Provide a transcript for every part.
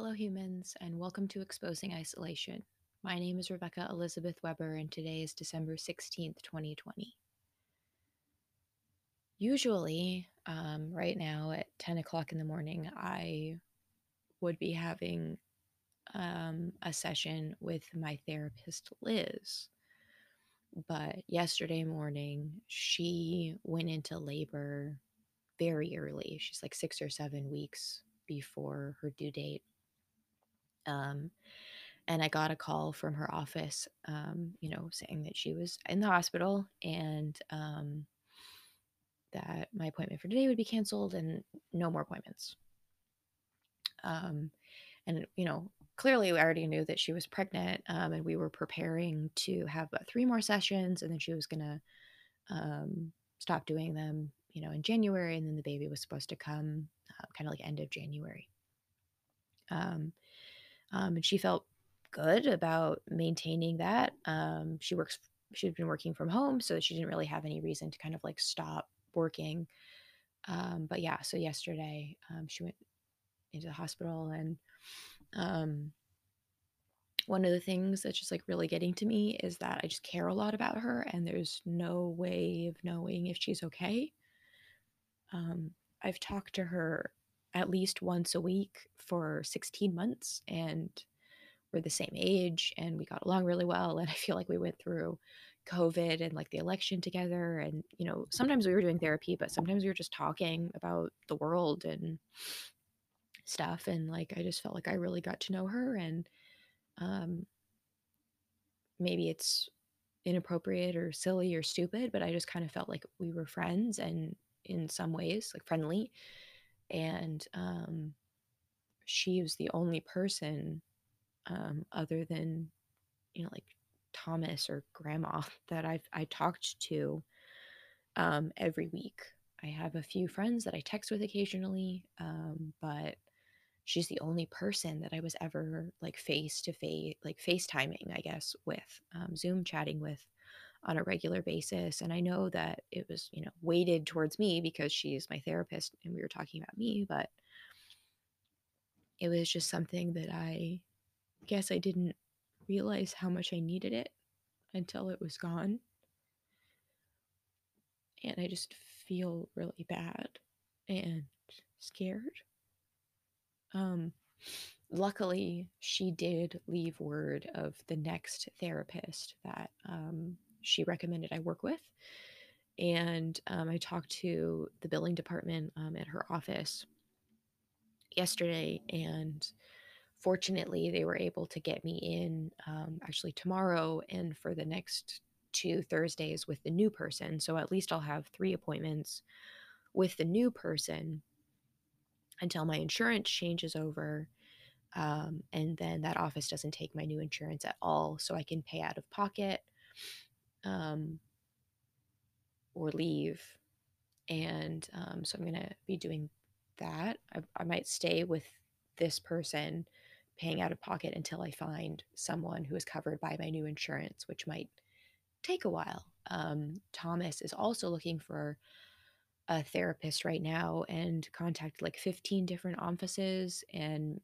Hello, humans, and welcome to Exposing Isolation. My name is Rebecca Elizabeth Weber, and today is December 16th, 2020. Usually, um, right now at 10 o'clock in the morning, I would be having um, a session with my therapist, Liz. But yesterday morning, she went into labor very early. She's like six or seven weeks before her due date. Um, and I got a call from her office, um, you know, saying that she was in the hospital and um, that my appointment for today would be canceled and no more appointments. Um, and you know, clearly, we already knew that she was pregnant, um, and we were preparing to have uh, three more sessions, and then she was gonna um, stop doing them, you know, in January, and then the baby was supposed to come uh, kind of like end of January. Um, um, and she felt good about maintaining that. Um, she works, she'd been working from home, so she didn't really have any reason to kind of like stop working. Um, but yeah, so yesterday um, she went into the hospital, and um, one of the things that's just like really getting to me is that I just care a lot about her, and there's no way of knowing if she's okay. Um, I've talked to her at least once a week for 16 months, and we're the same age, and we got along really well. And I feel like we went through COVID and like the election together. And, you know, sometimes we were doing therapy, but sometimes we were just talking about the world and stuff. And like, I just felt like I really got to know her. And um, maybe it's inappropriate or silly or stupid, but I just kind of felt like we were friends and in some ways, like friendly. And um, she was the only person um, other than, you know, like Thomas or grandma that I've I talked to um, every week. I have a few friends that I text with occasionally, um, but she's the only person that I was ever like face to face, like FaceTiming, I guess, with um, Zoom chatting with on a regular basis. And I know that it was, you know, weighted towards me because she's my therapist and we were talking about me, but it was just something that I guess I didn't realize how much I needed it until it was gone. And I just feel really bad and scared. Um, luckily, she did leave word of the next therapist that um, she recommended I work with. And um, I talked to the billing department um, at her office yesterday, and fortunately, they were able to get me in um, actually tomorrow and for the next two Thursdays with the new person. So at least I'll have three appointments with the new person until my insurance changes over. Um, and then that office doesn't take my new insurance at all. So I can pay out of pocket um, or leave. And um, so I'm going to be doing that. I, I might stay with this person paying out of pocket until I find someone who is covered by my new insurance, which might take a while. Um, Thomas is also looking for a therapist right now and contacted like 15 different offices and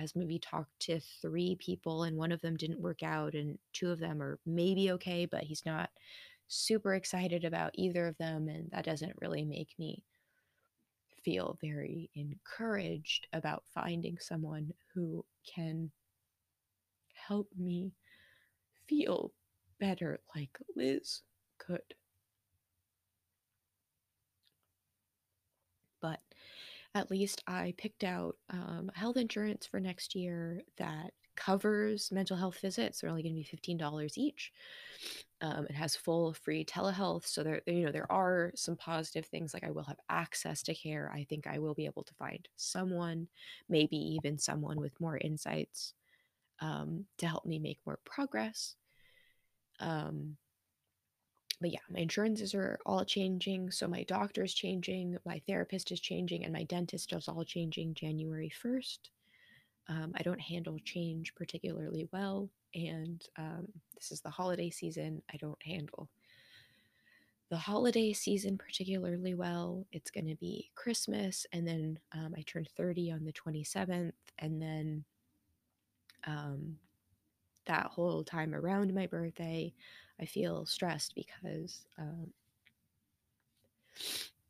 has maybe talked to three people and one of them didn't work out and two of them are maybe okay but he's not super excited about either of them and that doesn't really make me feel very encouraged about finding someone who can help me feel better like Liz could. But at least I picked out um, health insurance for next year that covers mental health visits. They're only going to be $15 each. Um, it has full free telehealth. So there, you know, there are some positive things like I will have access to care. I think I will be able to find someone, maybe even someone with more insights um, to help me make more progress. Um, but yeah, my insurances are all changing. So my doctor is changing, my therapist is changing, and my dentist is all changing January 1st. Um, I don't handle change particularly well, and um, this is the holiday season. I don't handle the holiday season particularly well. It's going to be Christmas, and then um, I turned 30 on the 27th, and then um, that whole time around my birthday, I feel stressed because um,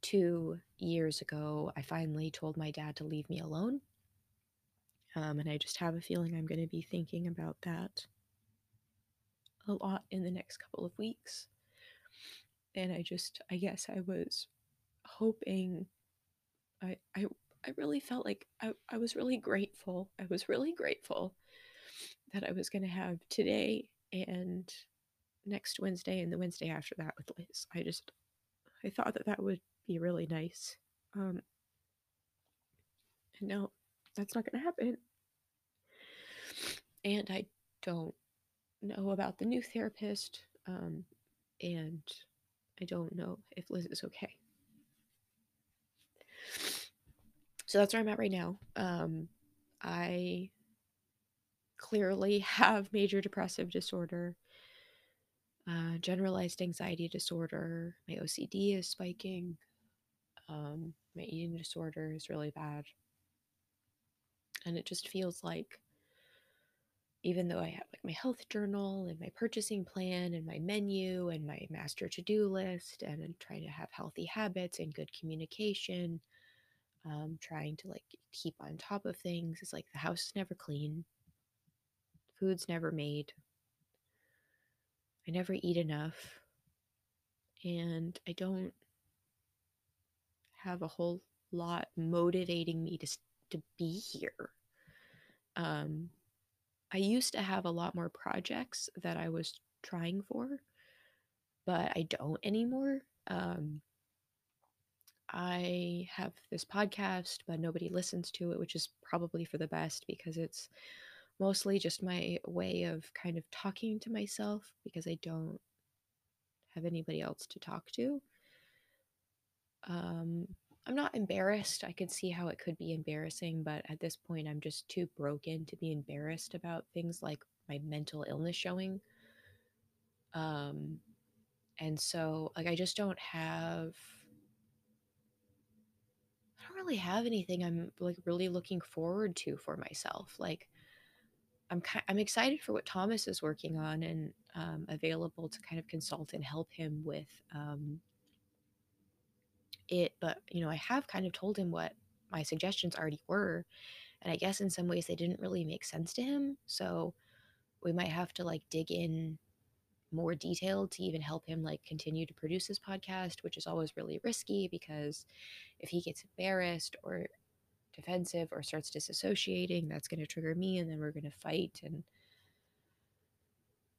two years ago, I finally told my dad to leave me alone. Um, and I just have a feeling I'm going to be thinking about that a lot in the next couple of weeks. And I just, I guess I was hoping, I, I, I really felt like I, I was really grateful. I was really grateful that I was going to have today and next Wednesday and the Wednesday after that with Liz. I just, I thought that that would be really nice. Um, and no, that's not going to happen. And I don't know about the new therapist. Um, and I don't know if Liz is okay. So that's where I'm at right now. Um, I clearly have major depressive disorder, uh, generalized anxiety disorder. My OCD is spiking. Um, my eating disorder is really bad. And it just feels like, even though I have like my health journal and my purchasing plan and my menu and my master to do list and I'm trying to have healthy habits and good communication, um, trying to like keep on top of things, it's like the house is never clean, food's never made, I never eat enough, and I don't have a whole lot motivating me to to be here. Um, I used to have a lot more projects that I was trying for, but I don't anymore. Um, I have this podcast, but nobody listens to it, which is probably for the best because it's mostly just my way of kind of talking to myself because I don't have anybody else to talk to. Um, I'm not embarrassed. I can see how it could be embarrassing, but at this point, I'm just too broken to be embarrassed about things like my mental illness showing. Um, and so, like, I just don't have. I don't really have anything I'm like really looking forward to for myself. Like, I'm I'm excited for what Thomas is working on and um, available to kind of consult and help him with um, it. But you know, I have kind of told him what my suggestions already were, and I guess in some ways they didn't really make sense to him. So we might have to like dig in more detailed to even help him like continue to produce his podcast, which is always really risky because if he gets embarrassed or defensive or starts disassociating, that's going to trigger me and then we're going to fight. And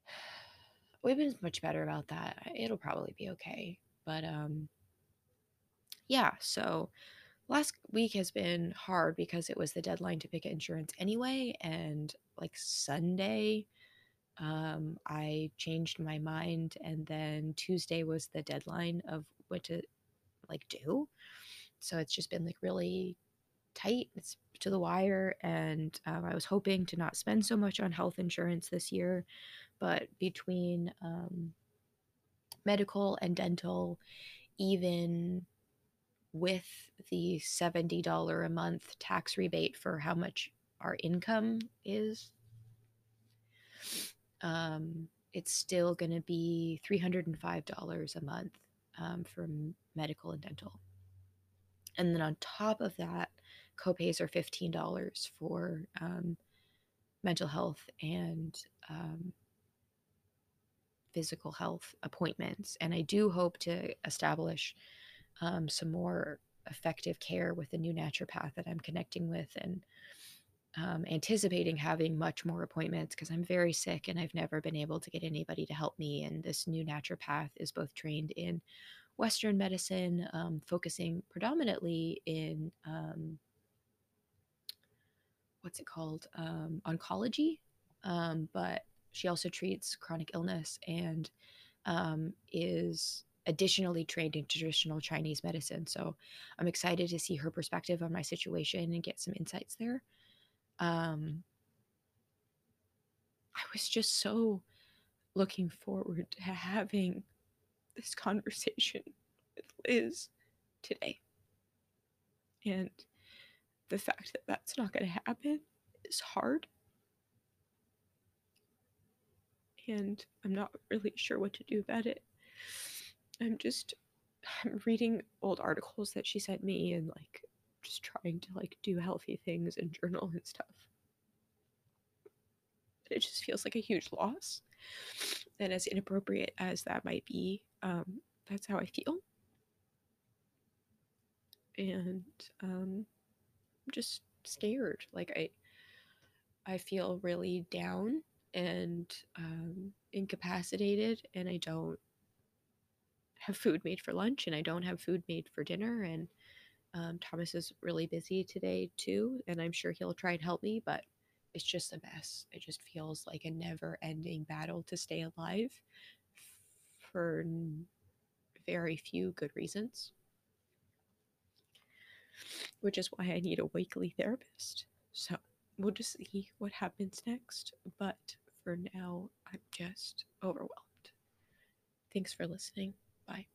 we've been much better about that. It'll probably be okay. But um, yeah, so last week has been hard because it was the deadline to pick insurance anyway. And like Sunday, um, I changed my mind. And then Tuesday was the deadline of what to like do. So it's just been like really tight. It's to the wire. And um, I was hoping to not spend so much on health insurance this year. But between um, medical and dental, even with the $70 a month tax rebate for how much our income is, um, it's still going to be $305 a month um, for medical and dental. And then on top of that, copays are $15 for um, mental health and um, physical health appointments. And I do hope to establish um, some more effective care with the new naturopath that I'm connecting with and um, anticipating having much more appointments because I'm very sick and I've never been able to get anybody to help me. And this new naturopath is both trained in Western medicine, um, focusing predominantly in um, what's it called um, oncology, um, but she also treats chronic illness and um, is additionally trained in traditional Chinese medicine. So I'm excited to see her perspective on my situation and get some insights there. Um, I was just so looking forward to having this conversation with Liz today. And the fact that that's not going to happen is hard. And I'm not really sure what to do about it. I'm just I'm reading old articles that she sent me and like just trying to like do healthy things and journal and stuff. It just feels like a huge loss. And as inappropriate as that might be, um, that's how I feel. And um, just scared. Like I I feel really down and um, incapacitated and I don't have food made for lunch and I don't have food made for dinner and um, Thomas is really busy today too, and I'm sure he'll try and help me, but it's just a mess. It just feels like a never ending battle to stay alive for very few good reasons, which is why I need a weekly therapist. So we'll just see what happens next. But for now, I'm just overwhelmed. Thanks for listening. Bye.